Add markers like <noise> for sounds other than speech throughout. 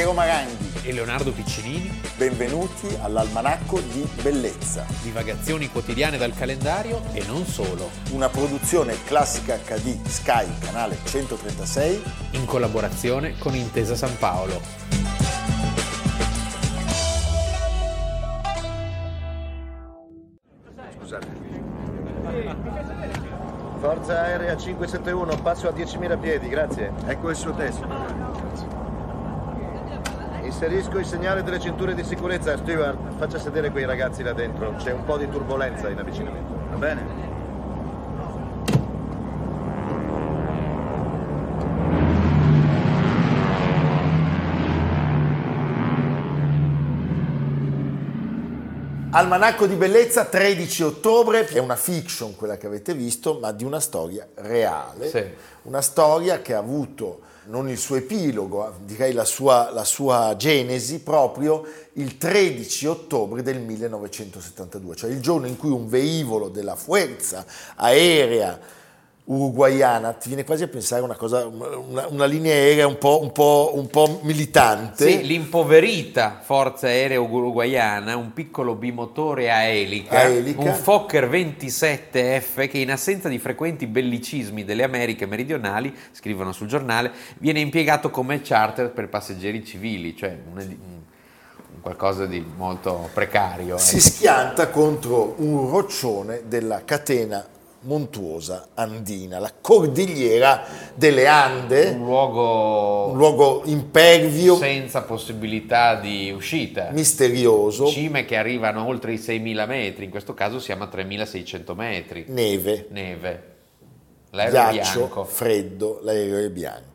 Piero Maranghi e Leonardo Piccinini. Benvenuti all'Almanacco di Bellezza. Divagazioni quotidiane dal calendario e non solo. Una produzione classica HD Sky, canale 136. In collaborazione con Intesa San Paolo. Scusate. Forza aerea 571, passo a 10.000 piedi, grazie. Ecco il suo testo. Inserisco il segnale delle cinture di sicurezza. Stewart, faccia sedere quei ragazzi là dentro. C'è un po' di turbolenza in avvicinamento. Va bene. Almanacco di bellezza 13 ottobre, è una fiction quella che avete visto, ma di una storia reale, sì. una storia che ha avuto non il suo epilogo, direi la sua, la sua genesi proprio il 13 ottobre del 1972, cioè il giorno in cui un velivolo della Fuerza Aerea uruguayana, ti viene quasi a pensare una cosa, una, una linea aerea un po', un, po', un po', militante. Sì, l'impoverita forza aerea uruguayana, un piccolo bimotore a elica, a elica, un Fokker 27F che in assenza di frequenti bellicismi delle Americhe meridionali, scrivono sul giornale, viene impiegato come charter per passeggeri civili, cioè un, qualcosa di molto precario. Si ecco. schianta contro un roccione della catena montuosa andina, la cordigliera delle Ande, un luogo, un luogo impervio, senza possibilità di uscita, misterioso, cime che arrivano oltre i 6.000 metri, in questo caso siamo a 3.600 metri, neve, neve. l'aereo ghiaccio, bianco, freddo, l'aereo è bianco.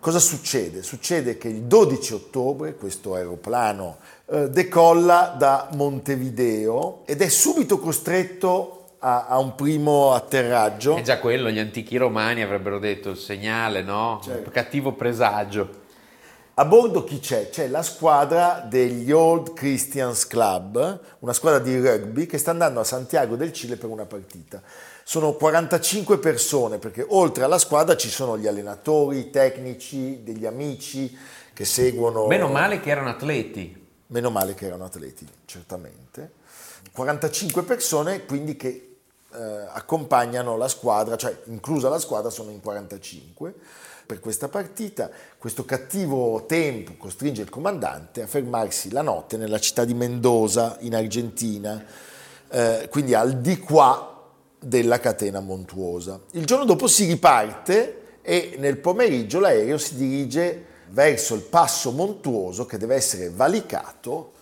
Cosa succede? Succede che il 12 ottobre questo aeroplano eh, decolla da Montevideo ed è subito costretto a, a, un primo atterraggio. È già quello, gli antichi romani avrebbero detto il segnale, no? Certo. Cattivo presagio. A bordo chi c'è? C'è la squadra degli Old Christians Club, una squadra di rugby che sta andando a Santiago del Cile per una partita. Sono 45 persone perché oltre alla squadra ci sono gli allenatori, i tecnici, degli amici che seguono... Meno male che erano atleti. Meno male che erano atleti, certamente. 45 persone quindi che eh, accompagnano la squadra, cioè inclusa la squadra sono in 45 per questa partita. Questo cattivo tempo costringe il comandante a fermarsi la notte nella città di Mendoza in Argentina, eh, quindi al di qua della catena montuosa. Il giorno dopo si riparte e nel pomeriggio l'aereo si dirige verso il passo montuoso che deve essere valicato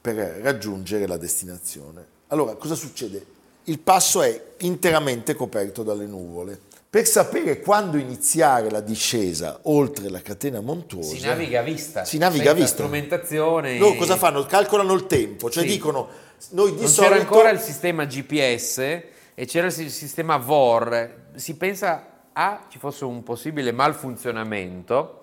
per raggiungere la destinazione. Allora, cosa succede? Il passo è interamente coperto dalle nuvole. Per sapere quando iniziare la discesa oltre la catena montuosa, si naviga a vista. Si naviga a vista. strumentazione. Loro cosa fanno? Calcolano il tempo, cioè sì. dicono noi di non solito. C'era ancora il sistema GPS e c'era il sistema VOR. Si pensa a ci fosse un possibile malfunzionamento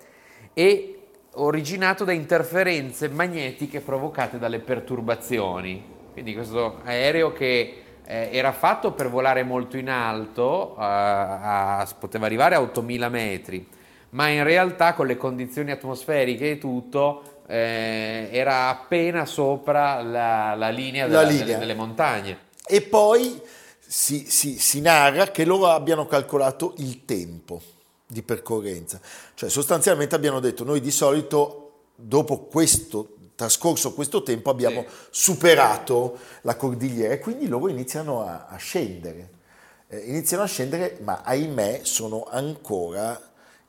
e originato da interferenze magnetiche provocate dalle perturbazioni. Quindi questo aereo che eh, era fatto per volare molto in alto, a, a, poteva arrivare a 8000 metri, ma in realtà con le condizioni atmosferiche e tutto eh, era appena sopra la, la linea, della, la linea. Delle, delle, montagne. E poi si, si, si narra che loro abbiano calcolato il tempo di percorrenza, cioè sostanzialmente abbiano detto noi di solito dopo questo trascorso questo tempo abbiamo sì. superato la cordigliera e quindi loro iniziano a, a scendere. Eh, iniziano a scendere, ma ahimè sono ancora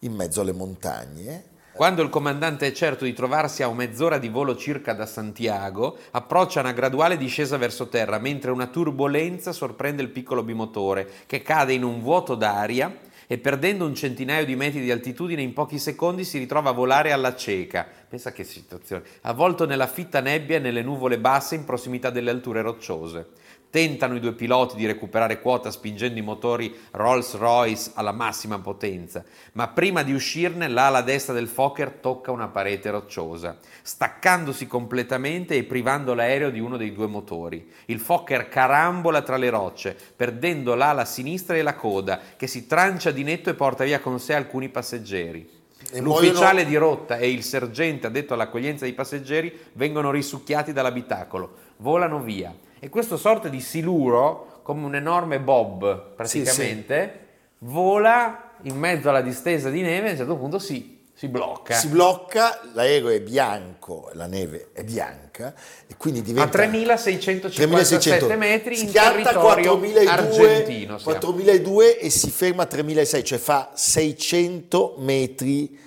in mezzo alle montagne. Quando il comandante è certo di trovarsi a mezz'ora di volo circa da Santiago, approccia una graduale discesa verso terra, mentre una turbolenza sorprende il piccolo bimotore, che cade in un vuoto d'aria e perdendo un centinaio di metri di altitudine in pochi secondi si ritrova a volare alla cieca. Pensa che situazione. Avvolto nella fitta nebbia e nelle nuvole basse in prossimità delle alture rocciose. Tentano i due piloti di recuperare quota spingendo i motori Rolls-Royce alla massima potenza, ma prima di uscirne l'ala destra del Fokker tocca una parete rocciosa, staccandosi completamente e privando l'aereo di uno dei due motori. Il Fokker carambola tra le rocce, perdendo l'ala sinistra e la coda, che si trancia di netto e porta via con sé alcuni passeggeri. E L'ufficiale muoiono- di rotta e il sergente addetto all'accoglienza dei passeggeri vengono risucchiati dall'abitacolo, volano via. E questo sorta di siluro, come un enorme bob praticamente, vola in mezzo alla distesa di neve e a un certo punto si, si blocca. Si blocca, l'aereo è bianco, la neve è bianca e quindi a diventa 3657 3600. metri in Schianta territorio 4002, argentino. siamo. 4002 e si ferma a 3600, cioè fa 600 metri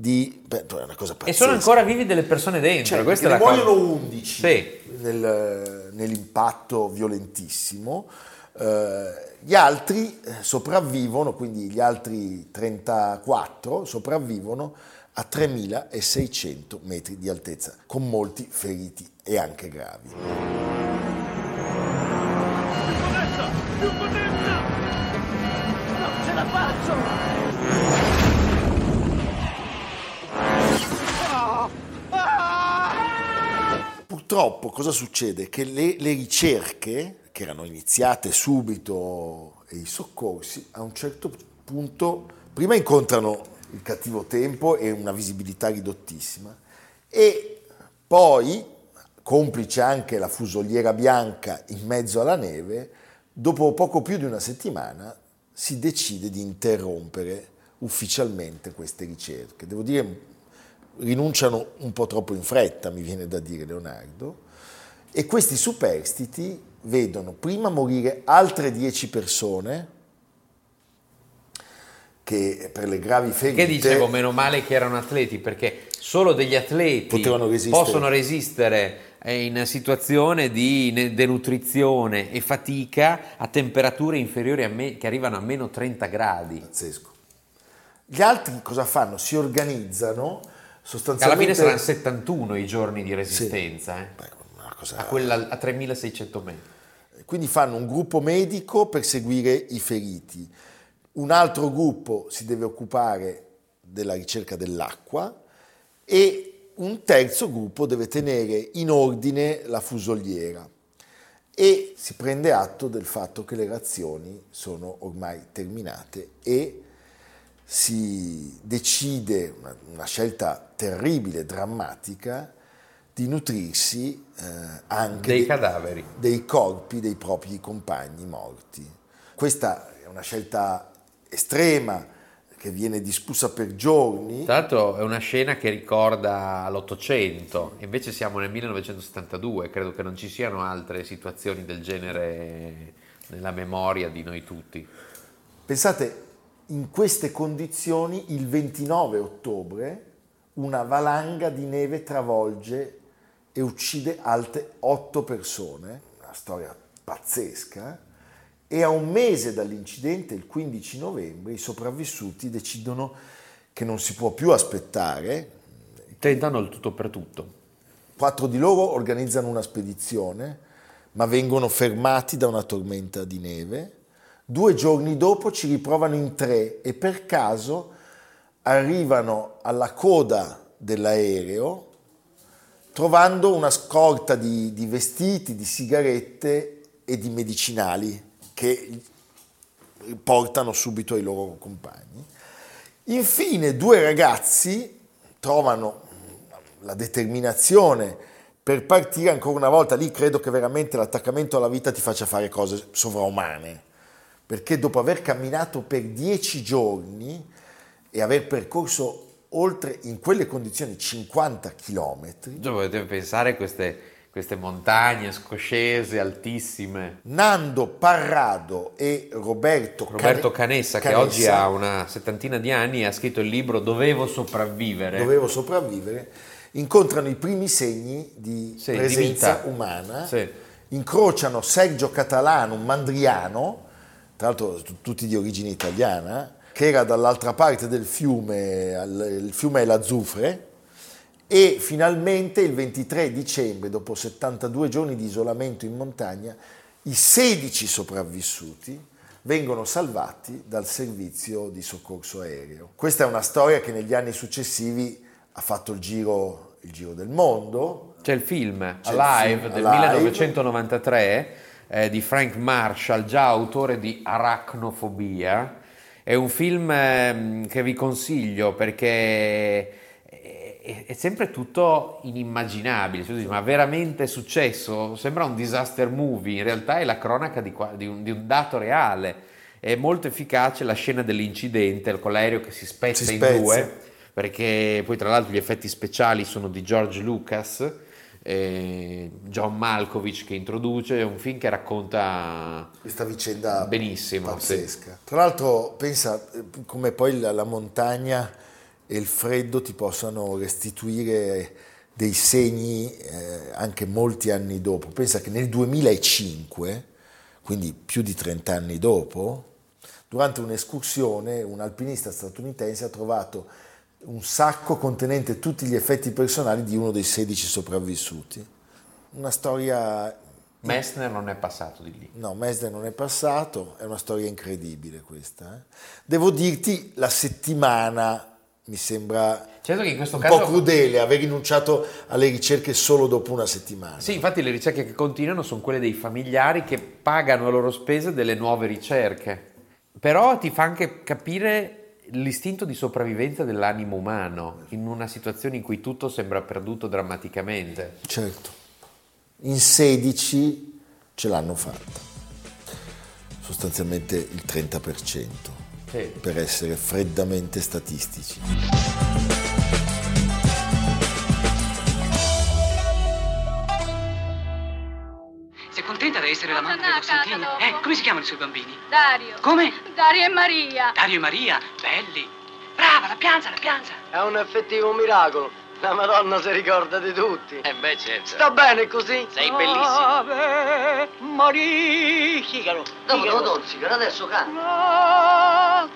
di... Beh, è una cosa pazzesca. E sono ancora vivi delle persone dentro. Cioè, questa è perché la ne cosa. muoiono 11 Sì. nel- nell'impatto violentissimo. Eh, gli altri eh, sopravvivono, quindi gli altri 34 sopravvivono a 3600 metri di altezza, con molti feriti e anche gravi. Purtroppo cosa succede? Che le, le ricerche, che erano iniziate subito, e i soccorsi, a un certo punto, prima incontrano il cattivo tempo e una visibilità ridottissima, e poi, complice anche la fusoliera bianca in mezzo alla neve, dopo poco più di una settimana si decide di interrompere ufficialmente queste ricerche. Devo dire, rinunciano un po' troppo in fretta, mi viene da dire Leonardo, e questi superstiti vedono prima morire altre 10 persone che per le gravi ferite Che dicevo, meno male che erano atleti, perché solo degli atleti resistere. possono resistere eh, in situazione di ne- denutrizione e fatica a temperature inferiori a me- che arrivano a meno 30 gradi. pazzesco. Gli altri cosa fanno? Si organizzano Che alla sostanzialmente fine saranno 71 i giorni di resistenza, eh, Beh, cosa- a, quella, a 3600 metri. Quindi fanno un gruppo medico per seguire i feriti, un altro gruppo si deve occupare della ricerca dell'acqua e un terzo gruppo deve tenere in ordine la fusoliera. E si prende atto del fatto che le razioni sono ormai terminate e si decide, una, una scelta terribile, drammatica, di nutrirsi eh, anche Dei de- cadaveri. dei corpi dei propri compagni morti. Questa è una scelta estrema che viene discussa per giorni. Tra l'altro è una scena che ricorda l'Ottocento, invece siamo nel 1972, credo che non ci siano altre situazioni del genere nella memoria di noi tutti. Pensate, in queste condizioni il 29 ottobre una valanga di neve travolge e uccide altre otto persone, una storia pazzesca, e a un mese dall'incidente, il 15 novembre, i sopravvissuti decidono che non si può più aspettare, Tentano il tutto per tutto. Quattro di loro organizzano una spedizione, ma vengono fermati da una tormenta di neve. Due giorni dopo ci riprovano in tre e per caso arrivano alla coda dell'aereo trovando una scorta di, di vestiti, di sigarette e di medicinali che portano subito ai loro compagni. Infine due ragazzi trovano la determinazione per partire ancora una volta. Lì credo che veramente l'attaccamento alla vita ti faccia fare cose sovraumane, perché dopo aver camminato per dieci giorni e aver percorso oltre, in quelle condizioni, 50 chilometri, Cioè, Potete pensare a queste, queste montagne scoscese, altissime. Nando Parrado e Roberto, Roberto Cane- Canessa, che Canessa oggi ha una settantina di anni, ha scritto il libro Dovevo sopravvivere. dovevo sopravvivere, incontrano i primi segni di Sì, di presenza vita. umana, Sì. incrociano Sergio Catalano, un mandriano, tra l'altro tutti di origine italiana, che era dall'altra parte del fiume, il fiume è la Zufre, e finalmente il 23 dicembre, dopo 72 giorni di isolamento in montagna, i 16 sopravvissuti vengono salvati dal servizio di soccorso aereo. Questa è una storia che negli anni successivi ha fatto il giro, il giro del mondo. C'è il film C'è il Alive film del Alive. 1993 eh, di Frank Marshall, già autore di Arachnofobia, È un film ehm, che vi consiglio perché è, sempre tutto inimmaginabile, cioè, ma veramente è successo? Sembra un disaster movie, in realtà è la cronaca di, qua- di un, di un dato reale. È molto efficace la scena dell'incidente con l'aereo che si spezza, Si in spezza. due, perché poi tra l'altro gli effetti speciali sono di George Lucas, eh, John Malkovich che introduce, è un film che racconta Questa vicenda Benissimo, pazzesca. Tra l'altro pensa eh, come poi la, la montagna e il freddo ti possano restituire dei segni eh, anche molti anni dopo. Pensa che nel 2005, quindi più di 30 anni dopo, durante un'escursione un alpinista statunitense ha trovato un sacco contenente tutti gli effetti personali di uno dei 16 sopravvissuti. Una storia Messner non è passato di lì. No, Mesder non è passato, è una storia incredibile questa. eh. Devo dirti, la settimana mi sembra Certo che in questo un caso... po' crudele aver rinunciato alle ricerche solo dopo una settimana. Sì, infatti le ricerche che continuano sono quelle dei familiari che pagano a loro spese delle nuove ricerche. Però ti fa anche capire l'istinto di sopravvivenza dell'animo umano in una situazione in cui tutto sembra perduto drammaticamente. Certo, in 16 ce l'hanno fatta, sostanzialmente il 30%, Sì. per essere freddamente statistici. Contenta di essere l'amante Torna a dello casa Santini? dopo. Eh, come si chiamano i suoi bambini? Dario. Come? Dario e Maria. Dario e Maria, belli. Brava, la pianza, la pianza. È un effettivo miracolo. La Madonna si ricorda di tutti. Eh beh, certo. Sta bene così? Sei bellissimo. Ave Maria. Figaro. Dopo lo dozzica, adesso canta.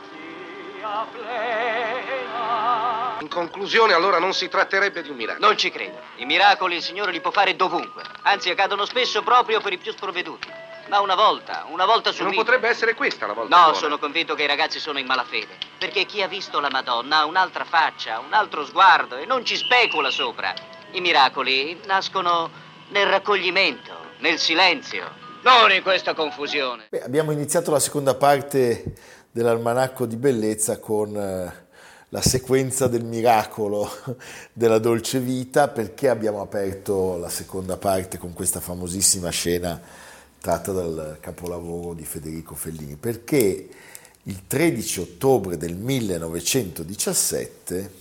In conclusione, allora non si tratterebbe di un miracolo. Non ci credo. I miracoli il Signore li può fare dovunque. Anzi, accadono spesso proprio per i più sprovveduti. Ma una volta, una volta su Non potrebbe essere questa la volta No, buona. sono convinto che i ragazzi sono in malafede. Perché chi ha visto la Madonna ha un'altra faccia, un altro sguardo e non ci specula sopra. I miracoli nascono nel raccoglimento, nel silenzio, non in questa confusione. Beh, abbiamo iniziato la seconda parte dell'almanacco di bellezza con eh, la sequenza del miracolo <laughs> della dolce vita perché abbiamo aperto la seconda parte con questa famosissima scena tratta dal capolavoro di Federico Fellini. Perché il 13 ottobre del 1917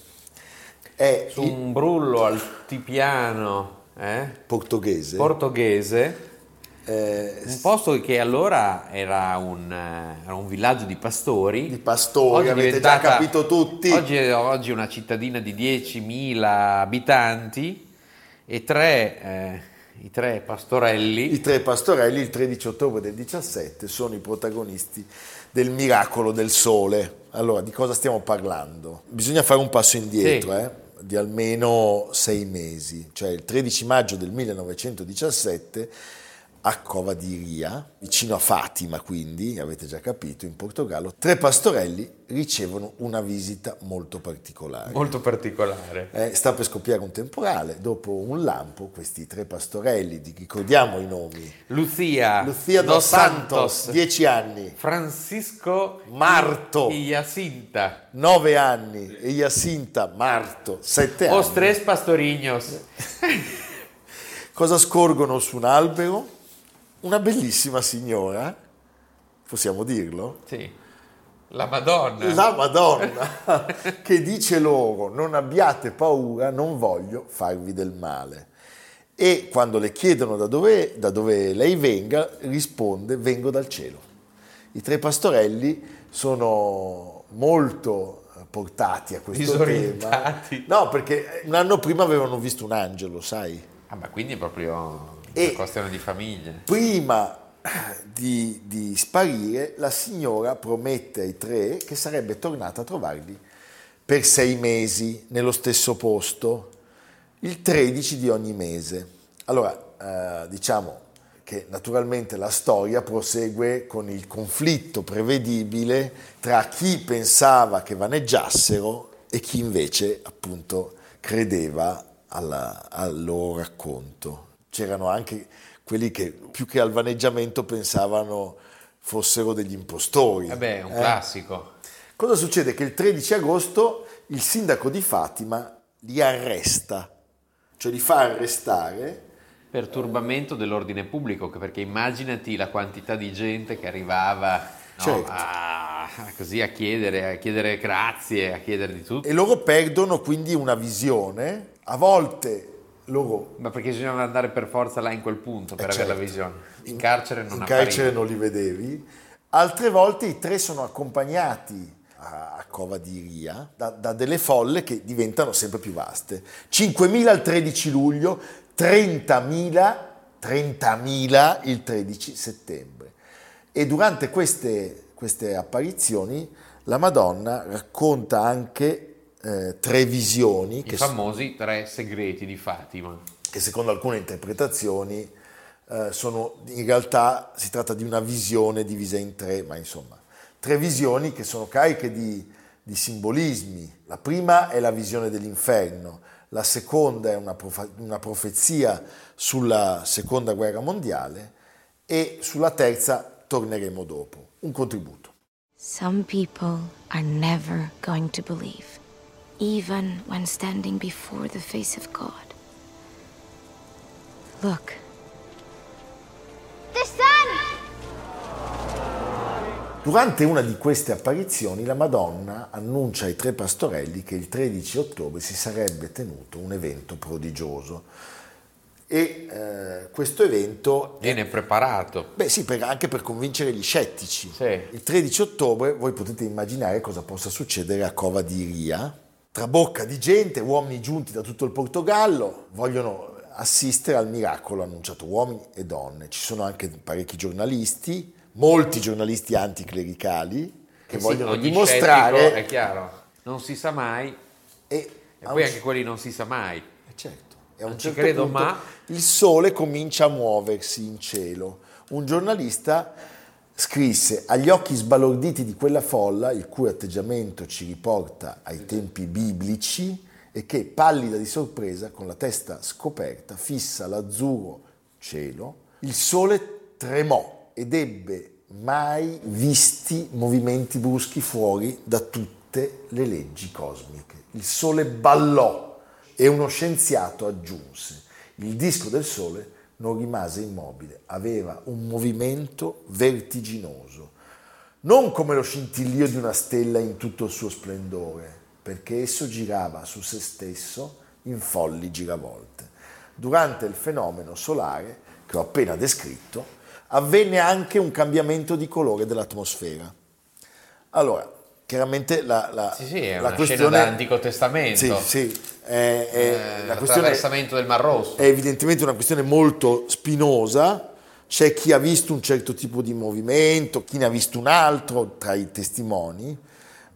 è Su un brullo altipiano eh, portoghese. Portoghese, eh, un posto che allora era un, eh, era un villaggio di pastori. di pastori, Oggi avete già capito tutti. Oggi è, oggi è una cittadina di 10.000 abitanti e tre, eh, i tre pastorelli. I tre pastorelli il 13 ottobre del 17 sono i protagonisti del miracolo del sole. Allora, di cosa stiamo parlando? Bisogna fare un passo indietro, Sì. eh, di almeno sei mesi, cioè il 13 maggio del 1917 a Cova di Ria, vicino a Fatima quindi, avete già capito, in Portogallo, tre pastorelli ricevono una visita molto particolare. Molto particolare. Eh, sta per scoppiare un temporale, dopo un lampo questi tre pastorelli, di, ricordiamo i nomi, Lucia, Lucia dos Santos, 10 anni, Francisco Marto. e Jacinta. 9 anni, e Jacinta Marto, 7 anni. Os tres pastoriños. Cosa scorgono su un albero? Una bellissima signora, possiamo dirlo? Sì. La Madonna. La Madonna <laughs> che dice loro non abbiate paura, non voglio farvi del male. E quando le chiedono da dove, da dove lei venga, risponde vengo dal cielo. I tre pastorelli sono molto eh, portati a questo tema. Disorientati. No, perché un anno prima avevano visto un angelo, sai? Ah, ma quindi proprio E- questione di famiglia. Prima di, di sparire, la signora promette ai tre che sarebbe tornata a trovarli per sei mesi nello stesso posto, il 13 di ogni mese. Allora, eh, diciamo che naturalmente la storia prosegue con il conflitto prevedibile tra chi pensava che vaneggiassero e chi invece appunto credeva alla- al loro racconto. C'erano anche quelli che più che al vaneggiamento pensavano fossero degli impostori. Vabbè, è un eh. classico. Cosa succede? Che il 13 agosto il sindaco di Fatima li arresta, cioè li fa arrestare Per turbamento dell'ordine pubblico, perché immaginati la quantità di gente che arrivava no, Certo. a, così a chiedere, a chiedere grazie, a chiedere di tutto. e loro perdono quindi una visione. A volte loro Ma perché bisognava andare per forza là in quel punto per Eh, avere la certo. visione. In carcere non in appariva. carcere non li vedevi. Altre volte i tre sono accompagnati a, a Cova di Ria da, da delle folle che diventano sempre più vaste. 5.000 il 13 luglio, 30.000, 30.000 il 13 settembre. E durante queste, queste apparizioni la Madonna racconta anche eh, tre visioni I che, famosi tre segreti di Fatima. che secondo alcune interpretazioni eh, sono in realtà si tratta di una visione divisa in tre, ma insomma, tre visioni che sono cariche di, di simbolismi. La prima è la visione dell'inferno, la seconda è una, profa- una profezia sulla seconda guerra mondiale e sulla terza torneremo dopo. Un contributo. Some people are never going to believe, even when standing before the face of God. Look, The sun! Durante una di queste apparizioni la Madonna annuncia ai tre pastorelli che il 13 ottobre si sarebbe tenuto un evento prodigioso e eh, questo evento Viene preparato. Beh sì, per- anche per convincere gli scettici. Sì. Il 13 ottobre voi potete immaginare cosa possa succedere a Cova di Ria. Trabocca di gente, uomini giunti da tutto il Portogallo, vogliono assistere al miracolo annunciato, uomini e donne. Ci sono anche parecchi giornalisti, molti giornalisti anticlericali che sì, vogliono dimostrare... è chiaro, non si sa mai, E, e poi un- anche quelli non si sa mai. eh, certo. E a Non un certo credo, punto ma- il sole comincia a muoversi in cielo. Un giornalista scrisse agli occhi sbalorditi di quella folla, il cui atteggiamento ci riporta ai tempi biblici, e che, pallida di sorpresa, con la testa scoperta, fissa l'azzurro cielo, il sole tremò ed ebbe mai visti movimenti bruschi fuori da tutte le leggi cosmiche. Il sole ballò e uno scienziato aggiunse, il disco del sole non rimase immobile, aveva un movimento vertiginoso, non come lo scintillio di una stella in tutto il suo splendore, perché esso girava su se stesso in folli giravolte. Durante il fenomeno solare che ho appena descritto, avvenne anche un cambiamento di colore dell'atmosfera. Allora, chiaramente la, la, Sì, sì, la questione... dell'Antico Testamento. Sì, sì, è- è- Eh, la questione l'attraversamento del Mar Rosso. è evidentemente una questione molto spinosa. C'è chi ha visto un certo tipo di movimento, chi ne ha visto un altro tra i testimoni.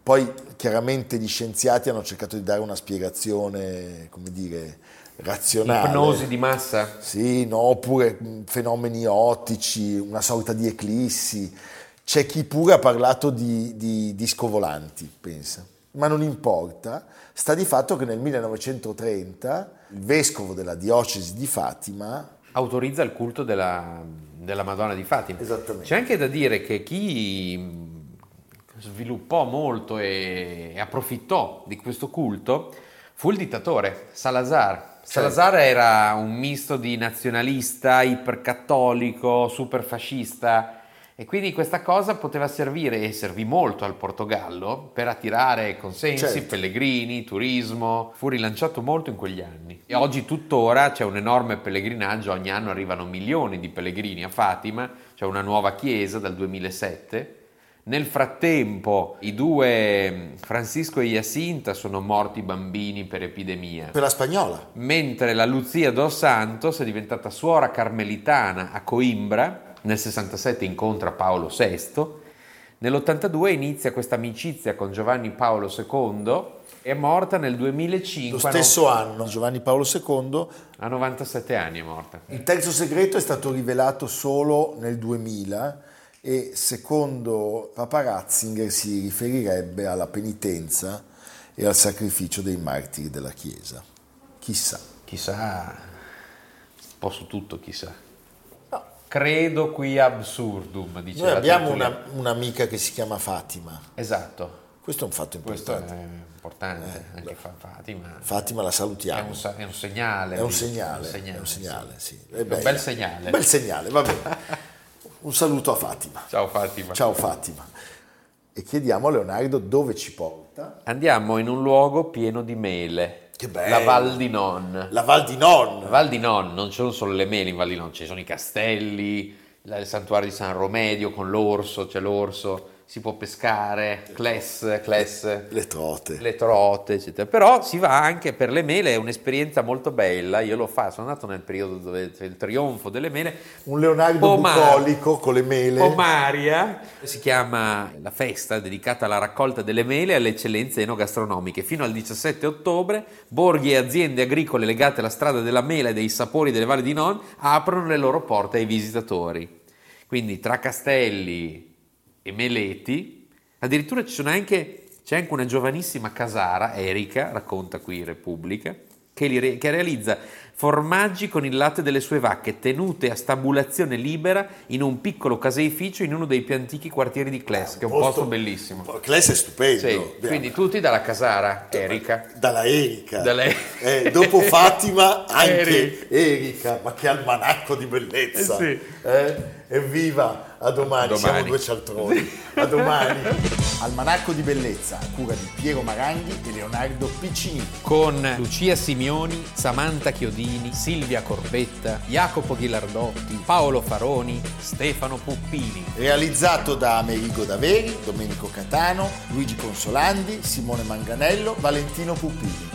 Poi chiaramente gli scienziati hanno cercato di dare una spiegazione, come dire, razionale. Ipnosi di massa? Sì, no, oppure mh, fenomeni ottici, una sorta di eclissi. C'è chi pure ha parlato di, di disco volanti, pensa. Ma non importa, sta di fatto che nel 1930 il vescovo della diocesi di Fatima Autorizza il culto della, della Madonna di Fatima. Esattamente. C'è anche da dire che chi sviluppò molto e, e approfittò di questo culto fu il dittatore Salazar. Salazar era un misto di nazionalista, ipercattolico, superfascista e quindi questa cosa poteva servire e servì molto al Portogallo per attirare consensi, Certo. pellegrini, turismo. Fu rilanciato molto in quegli anni. E oggi tuttora c'è un enorme pellegrinaggio, ogni anno arrivano milioni di pellegrini a Fatima, c'è una nuova chiesa dal 2007. Nel frattempo i due Francisco e Jacinta sono morti bambini per epidemia. per la spagnola. Mentre la Lucia dos Santos è diventata suora carmelitana a Coimbra, nel 67 incontra Paolo VI, nell'82 inizia questa amicizia con Giovanni Paolo II, è morta nel 2005, Lo stesso anno Giovanni Paolo II, a 97 anni è morta. il terzo segreto è stato rivelato solo nel 2000 e secondo Papa Ratzinger si riferirebbe alla penitenza e al sacrificio dei martiri della Chiesa. Chissà. Chissà, un po' su tutto chissà. Credo qui absurdum, dice Noi la abbiamo una- un'amica che si chiama Fatima. Esatto. Questo è un fatto Questo importante. è importante, anche Fa- Fatima. Fatima la È salutiamo. un, sa- è un segnale. È un di- segnale, è un è un segnale, sì. È Un bella. bel segnale. Un bel segnale, va bene. <laughs> Un saluto a Fatima. Ciao Fatima. Ciao Fatima. E chiediamo a Leonardo dove ci porta. Andiamo in un luogo pieno di mele. Che bello. La Val di Non. La Val di Non. La Val di Non, non ci sono solo le mele in Val di Non, ci sono i castelli, il santuario di San Romedio con l'orso, c'è l'orso, si può pescare, Cles, Cles, Le trote. le trote, eccetera. Però si va anche per le mele, è un'esperienza molto bella, io lo faccio, sono andato nel periodo dove c'è il trionfo delle mele. Un Leonardo Pomar- bucolico con le mele. Pomaria si chiama la festa dedicata alla raccolta delle mele e alle eccellenze enogastronomiche. Fino al 17 ottobre, borghi e aziende agricole legate alla strada della mela e dei sapori delle valli di Non aprono le loro porte ai visitatori. Quindi tra castelli e meleti, addirittura ci sono anche, c'è anche una giovanissima casara, Erika, racconta qui Repubblica, che, li che realizza formaggi con il latte delle sue vacche tenute a stabulazione libera in un piccolo caseificio in uno dei più antichi quartieri di Cles, che è un posto, bellissimo. Cles è stupendo. Sì, quindi tutti dalla casara, Erika. Dalla Erika. Da lei. Eh, dopo <laughs> Fatima anche Eri. Erika, ma che almanacco di bellezza. Eh sì. Eh? Evviva, a domani, A domani. siamo due cialtroni. A domani. <laughs> Almanacco di bellezza, a cura di Piero Maranghi e Leonardo Piccini. Con Lucia Simioni, Samantha Chiodini, Silvia Corbetta, Jacopo Ghilardotti, Paolo Faroni, Stefano Puppini. Realizzato da Amerigo Daveri, Domenico Catano, Luigi Consolandi, Simone Manganello, Valentino Puppini.